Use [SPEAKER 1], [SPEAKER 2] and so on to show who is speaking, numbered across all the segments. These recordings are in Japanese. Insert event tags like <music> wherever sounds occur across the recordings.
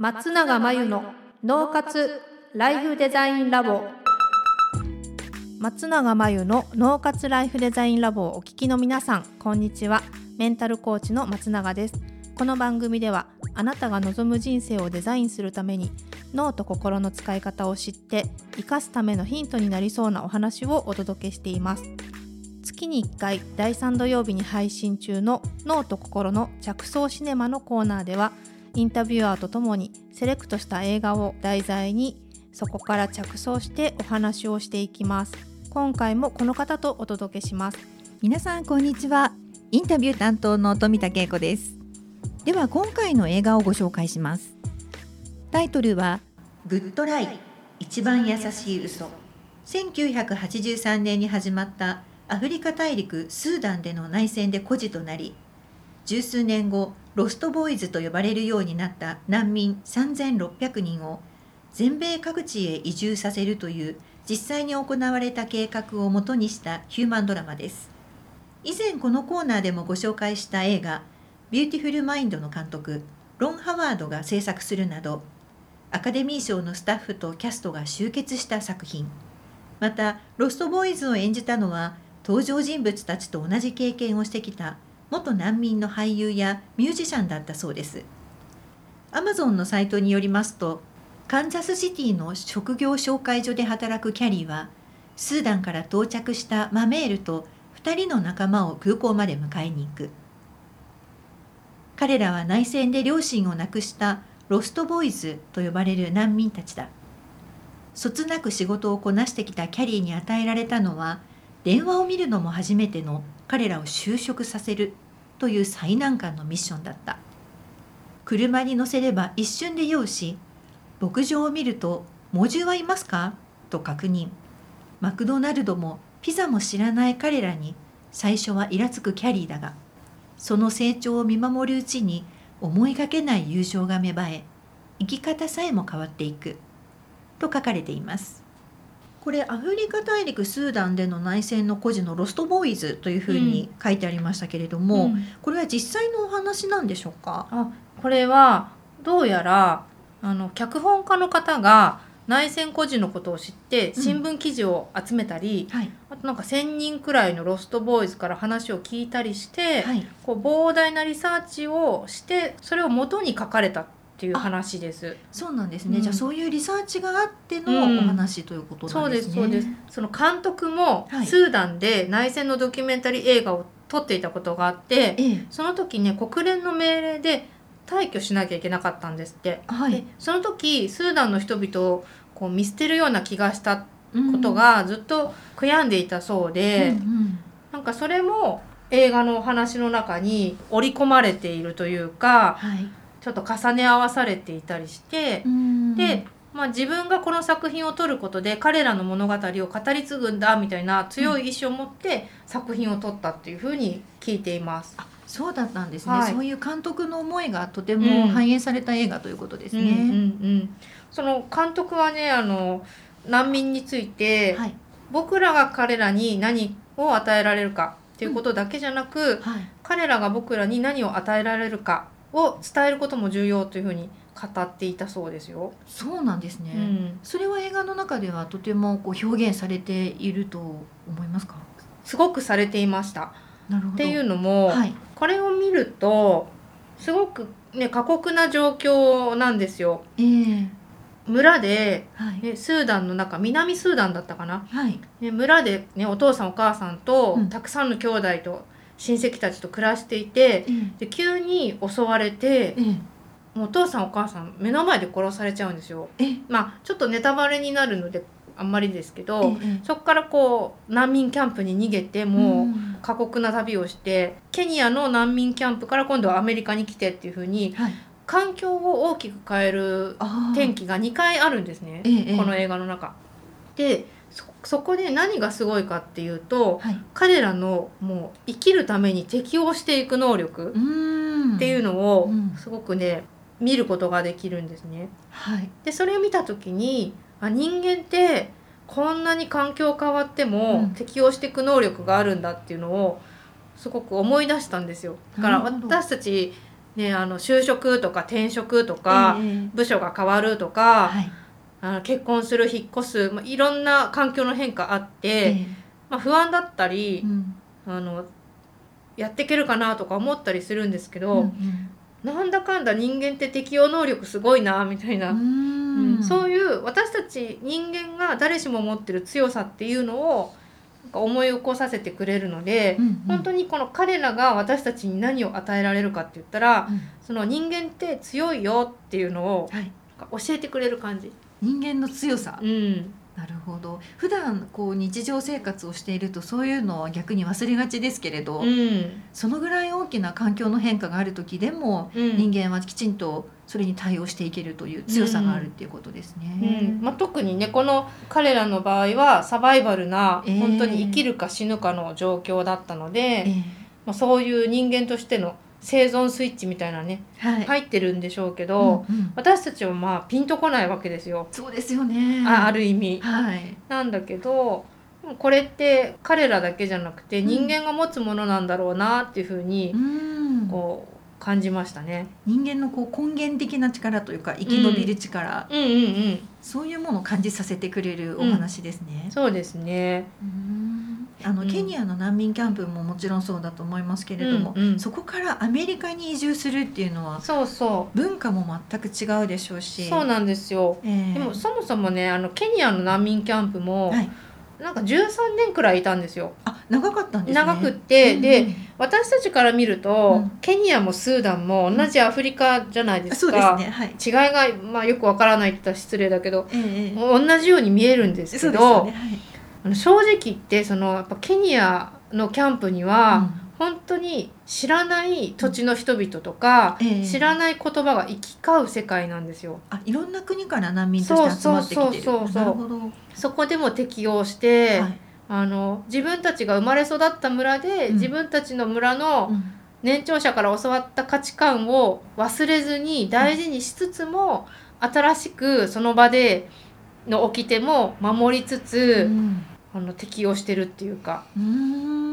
[SPEAKER 1] 松永真由の脳活ライフデザインラボ。松永真由の脳活ライフデザインラボをお聞きの皆さんこんにちは。メンタルコーチの松永です。この番組ではあなたが望む人生をデザインするために脳と心の使い方を知って生かすためのヒントになりそうなお話をお届けしています。月に1回第3土曜日に配信中の脳と心の着想シネマのコーナーではインタビュアーとともにセレクトした映画を題材にそこから着想してお話をしていきます。今回もこの方とお届けします。
[SPEAKER 2] 皆さんこんにちは。インタビュー担当の富田恵子です。では今回の映画をご紹介します。タイトルはグッドライ一番優しい嘘。1983年に始まったアフリカ大陸スーダンでの内戦で孤児となり十数年後ロストボーイズと呼ばれるようになった難民3600人を全米各地へ移住させるという実際に行われた計画をもとにしたヒューマンドラマです。以前このコーナーでもご紹介した映画「ビューティフル・マインド」の監督ロン・ハワードが制作するなどアカデミー賞のスタッフとキャストが集結した作品。またロストボーイズを演じたのは登場人物たちと同じ経験をしてきた元難民の俳優やミュージシャンだったそうです。アマゾンのサイトによりますと、カンザスシティの職業紹介所で働くキャリーは、スーダンから到着したマメールと2人の仲間を空港まで迎えに行く。彼らは内戦で両親を亡くしたロストボーイズと呼ばれる難民たちだ。そつなく仕事をこなしてきたキャリーに与えられたのは、電話を見るのも初めての彼らを就職させるという最難関のミッションだった。車に乗せれば一瞬で用し牧場を見ると「猛獣はいますか?」と確認。マクドナルドもピザも知らない彼らに最初はイラつくキャリーだがその成長を見守るうちに思いがけない友情が芽生え生き方さえも変わっていくと書かれています。これアフリカ大陸スーダンでの内戦の孤児のロストボーイズというふうに書いてありましたけれども、うん、これは実際のお話なんでしょうか？
[SPEAKER 1] あこれはどうやらあの脚本家の方が内戦孤児のことを知って新聞記事を集めたり、うんはい、あとなんか1,000人くらいのロストボーイズから話を聞いたりして、はい、こう膨大なリサーチをしてそれを元に書かれた。っていう話です。
[SPEAKER 2] そうなんですね。うん、じゃあそういうリサーチがあってのお話ということなんですね。
[SPEAKER 1] そうですそうです。その監督もスーダンで内戦のドキュメンタリー映画を撮っていたことがあって、その時ね国連の命令で退去しなきゃいけなかったんですって。はい、その時スーダンの人々をこう見捨てるような気がしたことがずっと悔やんでいたそうで、うんうん、なんかそれも映画のお話の中に織り込まれているというか、はい、ちょっと重ね合わされていたりしてで、まあ、自分がこの作品を撮ることで彼らの物語を語り継ぐんだみたいな強い意志を持って作品を撮ったっていうふうに聞いています。
[SPEAKER 2] うん、そうだったんですね、はい、そういう監督の思いがとても反映された映画ということですね。うんうんうんう
[SPEAKER 1] ん、その監督はねあの難民について、はい、僕らが彼らに何を与えられるかっていうことだけじゃなく、うん。はい、彼らが僕らに何を与えられるかを伝えることも重要というふうに語っていたそうですよ。
[SPEAKER 2] そうなんですね。うん、それは映画の中ではとてもこう表現されていると思いますか？
[SPEAKER 1] すごくされていました。なるほど。っていうのも、はい、これを見るとすごくね過酷な状況なんですよ。えー、村で、はい、ね、スーダンの中南スーダンだったかな、はい、ね、村で、ね、お父さんお母さんと、うん、たくさんの兄弟と親戚たちと暮らしていて、うん、で急に襲われて、うん、もうお父さんお母さん目の前で殺されちゃうんですよ。まあちょっとネタバレになるのであんまりですけど、そこからこう難民キャンプに逃げてもう過酷な旅をして、ケニアの難民キャンプから今度はアメリカに来てっていうふうに、はい、環境を大きく変える転機が2回あるんですね、この映画の中。でそこで何がすごいかっていうと、はい、彼らのもう生きるために適応していく能力っていうのをすごくね、うん、見ることができるんですね。はい、でそれを見た時にあ人間ってこんなに環境変わっても適応していく能力があるんだっていうのをすごく思い出したんですよ。だから私たち、ね、あの就職とか転職とか、えー、部署が変わるとか、はい、あの結婚する引っ越す、まあ、いろんな環境の変化あって、えー、まあ、不安だったり、うん、あのやっていけるかなとか思ったりするんですけど、うんうん、なんだかんだ人間って適応能力すごいなみたいな、うん、そういう私たち人間が誰しも持ってる強さっていうのを思い起こさせてくれるので、うんうん、本当にこの彼らが私たちに何を与えられるかって言ったら、うん、その人間って強いよっていうのを教えてくれる感じ。
[SPEAKER 2] 人間の強さ、うん、なるほど。普段こう日常生活をしているとそういうのは逆に忘れがちですけれど、うん、そのぐらい大きな環境の変化がある時でも、うん、人間はきちんとそれに対応していけるという強さがあるっていうことですね。
[SPEAKER 1] うん、まあ、特にねこの彼らの場合はサバイバルな、えー、本当に生きるか死ぬかの状況だったので、えー、まあ、そういう人間としての生存スイッチみたいなね、はい、入ってるんでしょうけど、うんうん、私たちはまあピンとこないわけですよ。
[SPEAKER 2] そうですよね。
[SPEAKER 1] あある意味、はい、なんだけどこれって彼らだけじゃなくて人間が持つものなんだろうなっていうふうに、こう感じましたね。
[SPEAKER 2] 人間のこう根源的な力というか生き延びる力、うん、うんうんうん。そういうものを感じさせてくれるお話ですね。
[SPEAKER 1] うん、そうですね。
[SPEAKER 2] あの、ケニアの難民キャンプももちろんそうだと思いますけれども、うんうん、そこからアメリカに移住するっていうのは
[SPEAKER 1] そうそう。
[SPEAKER 2] 文化も全く違うでしょうし
[SPEAKER 1] そうなんですよ、えー、でもそもそもねあのケニアの難民キャンプも、はい。なんか13年くらいいたんですよ。
[SPEAKER 2] あ長かったんです、
[SPEAKER 1] ね、長くって、うんうん、で私たちから見ると、うん、ケニアもスーダンも同じアフリカじゃないですか、うんねはい、違いが、まあ、よくわからないって言ったら失礼だけど、えー、同じように見えるんですけど、ねはい、あの正直言ってそのやっぱケニアのキャンプには、うん、本当に知らない土地の人々とか、うん。えー、知らない言葉が行き交う世界なんですよ。
[SPEAKER 2] あいろんな国から難民として集まってきてる。そうそうそうそう
[SPEAKER 1] そこでも適応して、はい、あの自分たちが生まれ育った村で、うん、自分たちの村の年長者から教わった価値観を忘れずに大事にしつつも、新しくその場での掟も守りつつ、うん、あの適応してるっていうか。
[SPEAKER 2] うん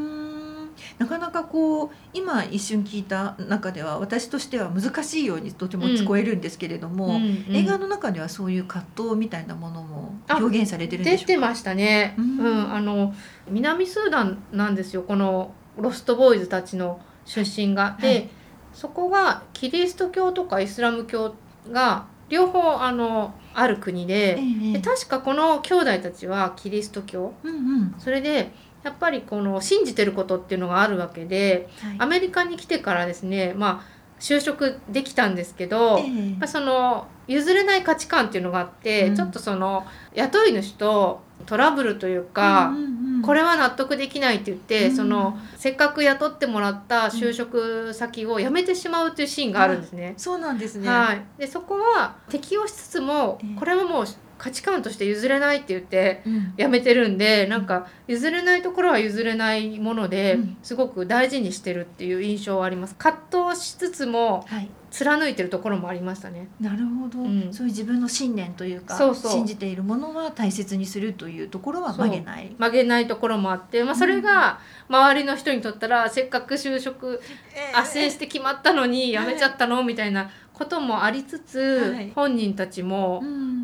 [SPEAKER 2] なかなかこう今一瞬聞いた中では私としては難しいようにとても聞こえるんですけれども、うんうんうん、映画の中ではそういう葛藤みたいなものも表現されてるんでしょうか？
[SPEAKER 1] 出てましたね、うん、うん、あの南スーダンなんですよこのロストボーイズたちの出身が。で、はい、そこがキリスト教とかイスラム教が両方あのある国でええ、で確かこの兄弟たちはキリスト教、うんうん、それでやっぱりこの信じてることっていうのがあるわけで、はい、アメリカに来てからですねまあ就職できたんですけど、えまあ、その譲れない価値観っていうのがあって、うん、ちょっとその雇い主とトラブルというか、うんうんうん、これは納得できないって言って、うん、そのせっかく雇ってもらった就職先を辞めてしまうっていうシーンがあるんですね。
[SPEAKER 2] そうなんですね、
[SPEAKER 1] はい、でそこは適応しつつもこれはもう価値観として譲れないって言ってやめてるんで、うん、なんか譲れないところは譲れないものですごく大事にしてるっていう印象はあります。葛藤しつつも貫いてるところもありましたね。
[SPEAKER 2] なるほど、うん、そういう自分の信念というか信じているものは大切にするというところは曲げない。
[SPEAKER 1] 曲げないところもあって、まあ、それが周りの人にとったらせっかく就職斡旋して決まったのに辞めちゃったの？みたいなこともありつつ、はい、本人たちも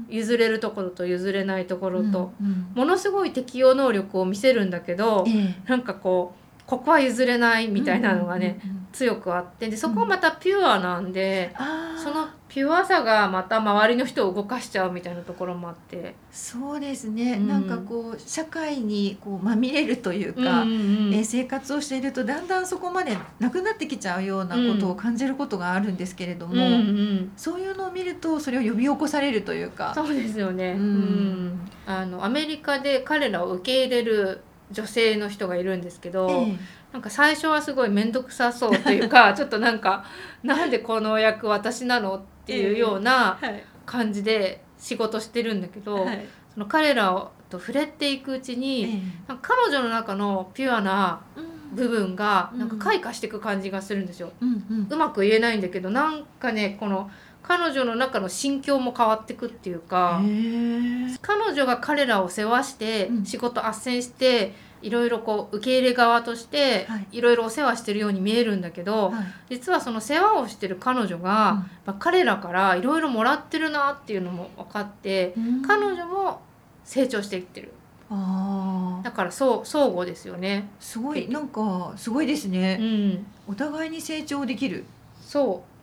[SPEAKER 1] 譲れるところと譲れないところと、うんうん、ものすごい適応能力を見せるんだけど、えー、なんかこうここは譲れないみたいなのがね、強くあってでそこはまたピュアなんで、うん、そのピュアさがまた周りの人を動かしちゃうみたいなところもあって。
[SPEAKER 2] そうですね、うん、なんかこう社会にこうまみれるというか、うんうん、え生活をしているとだんだんそこまでなくなってきちゃうようなことを感じることがあるんですけれども、うんうん、そういうのを見るとそれを呼び起こされるというか。
[SPEAKER 1] そうですよね、うん、あのアメリカで彼らを受け入れる女性の人がいるんですけど、ええ、なんか最初はすごい面倒くさそうというか <laughs> ちょっとなんかなんでこの役私なのっていうような感じで仕事してるんだけど、はい、その彼らと触れていくうちに、え、彼女の中のピュアな部分がなんか開花していく感じがするんですよ。うんうん、うまく言えないんだけどなんかねこの彼女の中の心境も変わってくっていうか彼女が彼らを世話して仕事斡旋していろいろこう受け入れ側としてい。ろいろお世話してるように見えるんだけど、はい、実はその世話をしてる彼女が、うん、彼らからいろいろもらってるなっていうのも分かって、うん、彼女も成長していってる。あだからそう相互ですよね。
[SPEAKER 2] すごいなんかすごいですね、うん、お互いに成長できる。
[SPEAKER 1] そう。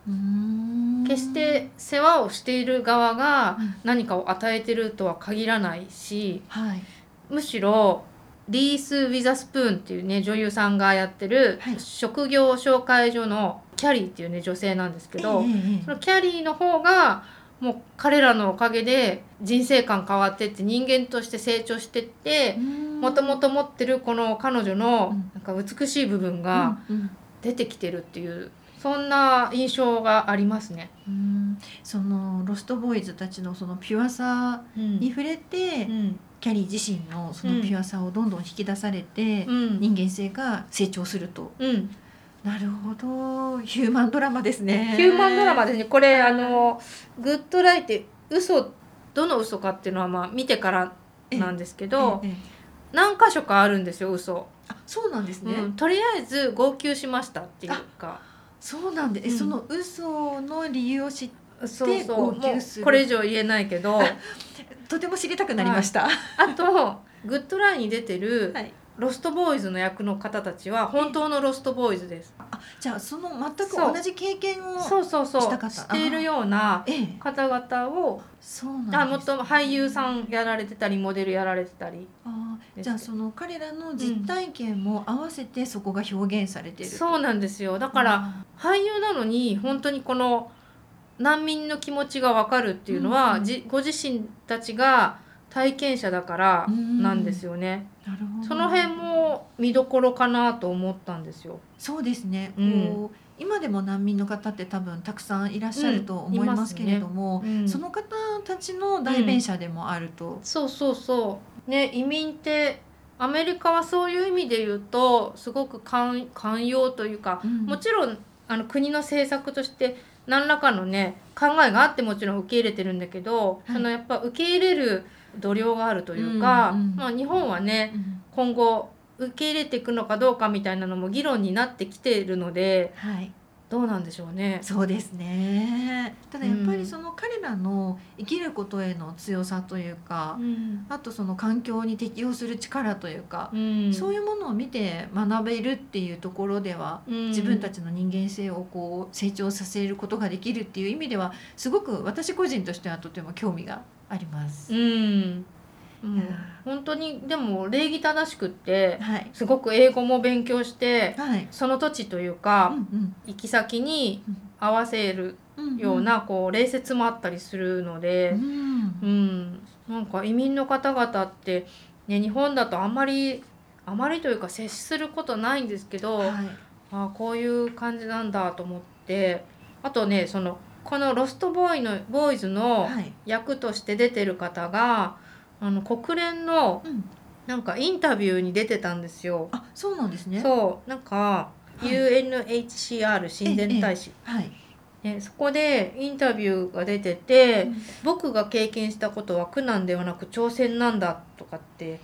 [SPEAKER 1] 決して世話をしている側が何かを与えてるとは限らないし、はい、むしろリース・ウィザスプーンっていうね女優さんがやってる職業紹介所のキャリーっていうね女性なんですけど、そのキャリーの方がもう彼らのおかげで人生観変わってって人間として成長してってもともと持ってるこの彼女のなんか美しい部分が出てきてるっていうそんな印象がありますね。
[SPEAKER 2] うん。そのロストボーイズたちのそのピュアさに触れて、うん、キャリー自身のそのピュアさをどんどん引き出されて、うん、人間性が成長すると。うん。なるほど。ヒューマンドラマですね。
[SPEAKER 1] ヒューマンドラマですね。これあのグッドライって嘘どの嘘かっていうのはまあ見てからなんですけど、何箇所かあるんですよ嘘。
[SPEAKER 2] あそうなんですね、う
[SPEAKER 1] ん、とりあえず号泣しましたっていうか。
[SPEAKER 2] そうなんで、うん、その嘘の理由を知って
[SPEAKER 1] そうそう。これ以上言えないけど。<laughs>
[SPEAKER 2] とても知りたくなりました、はい、
[SPEAKER 1] あとグッドラインに出てる、はい。ロストボーイズの役の方たちは本当のロストボーイズです。
[SPEAKER 2] あじゃあその全く同じ経験をそう。そうそう
[SPEAKER 1] しているような方々をそうなんもっと俳優さんやられてたりモデルやられてたり
[SPEAKER 2] あじゃあその彼らの実体験も合わせてそこが表現されてる、
[SPEAKER 1] うん、そうなんですよ。だから俳優なのに本当にこの難民の気持ちが分かるっていうのは、うん、じご自身たちが体験者だからなんですよね。なるほど。その辺も見どころかなと思ったんですよ。
[SPEAKER 2] そうですね、うん、今でも難民の方って多分たくさんいらっしゃると思いますけれども、うん。ねうん、その方たちの代弁者でもあると。
[SPEAKER 1] そうそうそう。ね移民ってアメリカはそういう意味で言うとすごく寛容というか、もちろんあの国の政策として何らかのね考えがあってもちろん受け入れてるんだけど、はい、そのやっぱ受け入れる度量があるというか、うんうん、まあ、日本はね、うん、今後受け入れていくのかどうかみたいなのも議論になってきているので、はい、どうなんでしょうね。
[SPEAKER 2] そうですね。ただやっぱりその彼らの生きることへの強さというか、うん、あとその環境に適応する力というか、うん、そういうものを見て学べるっていうところでは、うん、自分たちの人間性をこう成長させることができるっていう意味ではすごく私個人としてはとても興味があります。うん
[SPEAKER 1] うん、本当にでも礼儀正しくって、はい、すごく英語も勉強して、はい、その土地というか、うんうん、行き先に合わせるような、こう礼節もあったりするので、うん、うん、なんか移民の方々って、ね、日本だとあんまりあまりというか接することないんですけど、はい、あこういう感じなんだと思ってあとねそのこのロストボーイのボーイズの役として出てる方が、あの国連のなんかインタビューに出てたんですよ。
[SPEAKER 2] あそうなんですね。
[SPEAKER 1] そう。なんか UNHCR 親善大使、はい、ね、そこでインタビューが出てて、うん、僕が経験したことは苦難ではなく挑戦なんだとかって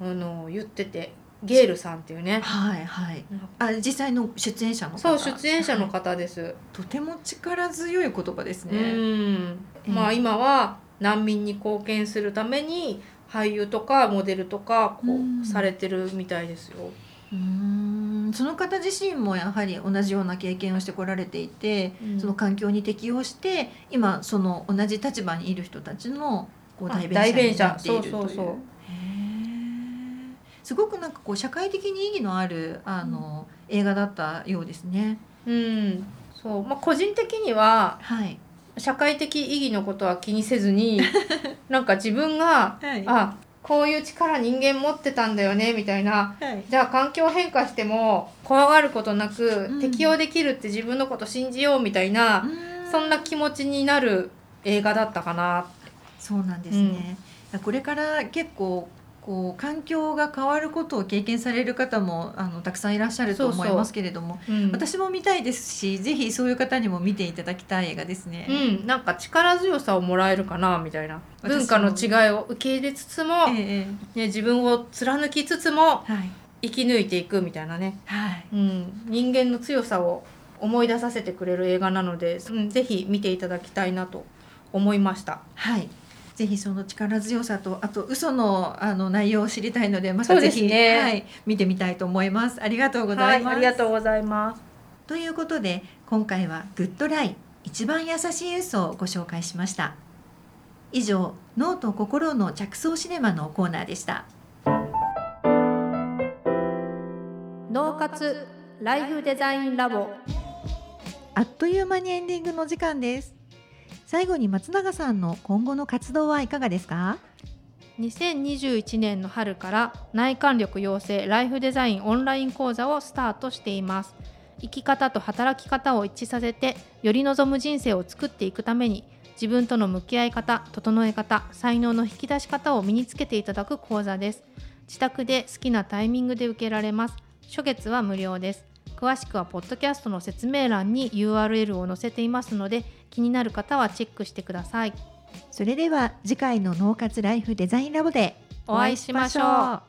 [SPEAKER 1] あの言っててゲールさんっていうね。
[SPEAKER 2] はいはい。あ実際の出演者の
[SPEAKER 1] そう出演者の方です、はい、
[SPEAKER 2] とても力強い言葉ですね。う
[SPEAKER 1] ん、まあ今は難民に貢献するために俳優とかモデルとかこうされてるみたいですよ。
[SPEAKER 2] うん。その方自身もやはり同じような経験をしてこられていて、うん、その環境に適応して今その同じ立場にいる人たちのこう代弁者になっているという。そうそうすごくなんかこう社会的に意義のあるあの、うん、映画だったようですね。
[SPEAKER 1] うん、そう。まあ個人的には、はい、社会的意義のことは気にせずに <laughs> なんか自分が、はい、あこういう力人間持ってたんだよねみたいな、はい、じゃあ環境変化しても怖がることなく、うん、適応できるって自分のこと信じようみたいな、うん、そんな気持ちになる映画だったかな。
[SPEAKER 2] そうなんですね、うん、これから結構こう環境が変わることを経験される方もあのたくさんいらっしゃると思いますけれども、うん、私も見たいですしぜひそういう方にも見ていただきたい映画ですね。
[SPEAKER 1] うん、なんか力強さをもらえるかなみたいな。文化の違いを受け入れつつも、えね、自分を貫きつつも、生き抜いていくみたいなね、はい。うん、人間の強さを思い出させてくれる映画なので、うん、ぜひ見ていただきたいなと思いました。
[SPEAKER 2] はいぜひその力強さとあと嘘のあの内容を知りたいのでまたぜひ、ね、はい、見てみたいと思います。ありがとうございます。はい、
[SPEAKER 1] ありがとうございます。
[SPEAKER 2] ということで今回はグッドライ一番優しい嘘をご紹介しました。以上脳と心の着想シネマのコーナーでした。
[SPEAKER 1] 脳活ライフデザインラボ
[SPEAKER 2] あっという間にエンディングの時間です。最後に松永さんの今後の活動はいかがですか
[SPEAKER 1] ？2021年の春から内観力養成ライフデザインオンライン講座をスタートしています。生き方と働き方を一致させてより望む人生を作っていくために自分との向き合い方整え方才能の引き出し方を身につけていただく講座です。自宅で好きなタイミングで受けられます。初月は無料です。詳しくはポッドキャストの説明欄に URL を載せていますので気になる方はチェックしてください。
[SPEAKER 2] それでは次回の脳活ライフデザインラボで
[SPEAKER 1] お会いしましょう。